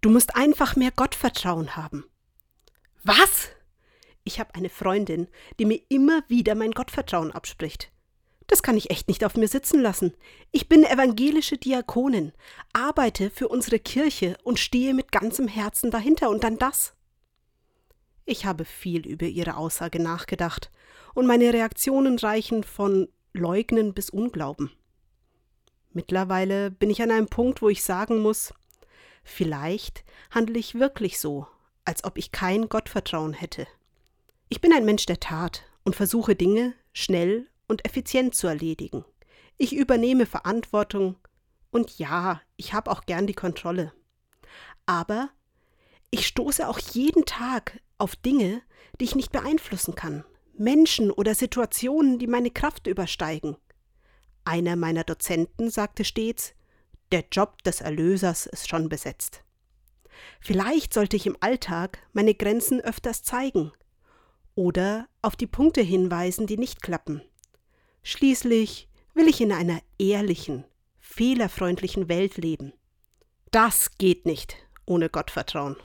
Du musst einfach mehr Gottvertrauen haben. Was? Ich habe eine Freundin, die mir immer wieder mein Gottvertrauen abspricht. Das kann ich echt nicht auf mir sitzen lassen. Ich bin evangelische Diakonin, arbeite für unsere Kirche und stehe mit ganzem Herzen dahinter und dann das. Ich habe viel über ihre Aussage nachgedacht, und meine Reaktionen reichen von Leugnen bis Unglauben. Mittlerweile bin ich an einem Punkt, wo ich sagen muss, vielleicht handle ich wirklich so, als ob ich kein Gottvertrauen hätte. Ich bin ein Mensch der Tat und versuche Dinge schnell und effizient zu erledigen. Ich übernehme Verantwortung und ja, ich habe auch gern die Kontrolle. Aber ich stoße auch jeden Tag auf Dinge, die ich nicht beeinflussen kann, Menschen oder Situationen, die meine Kraft übersteigen. Einer meiner Dozenten sagte stets, der Job des Erlösers ist schon besetzt. Vielleicht sollte ich im Alltag meine Grenzen öfters zeigen oder auf die Punkte hinweisen, die nicht klappen. Schließlich will ich in einer ehrlichen, fehlerfreundlichen Welt leben. Das geht nicht ohne Gottvertrauen.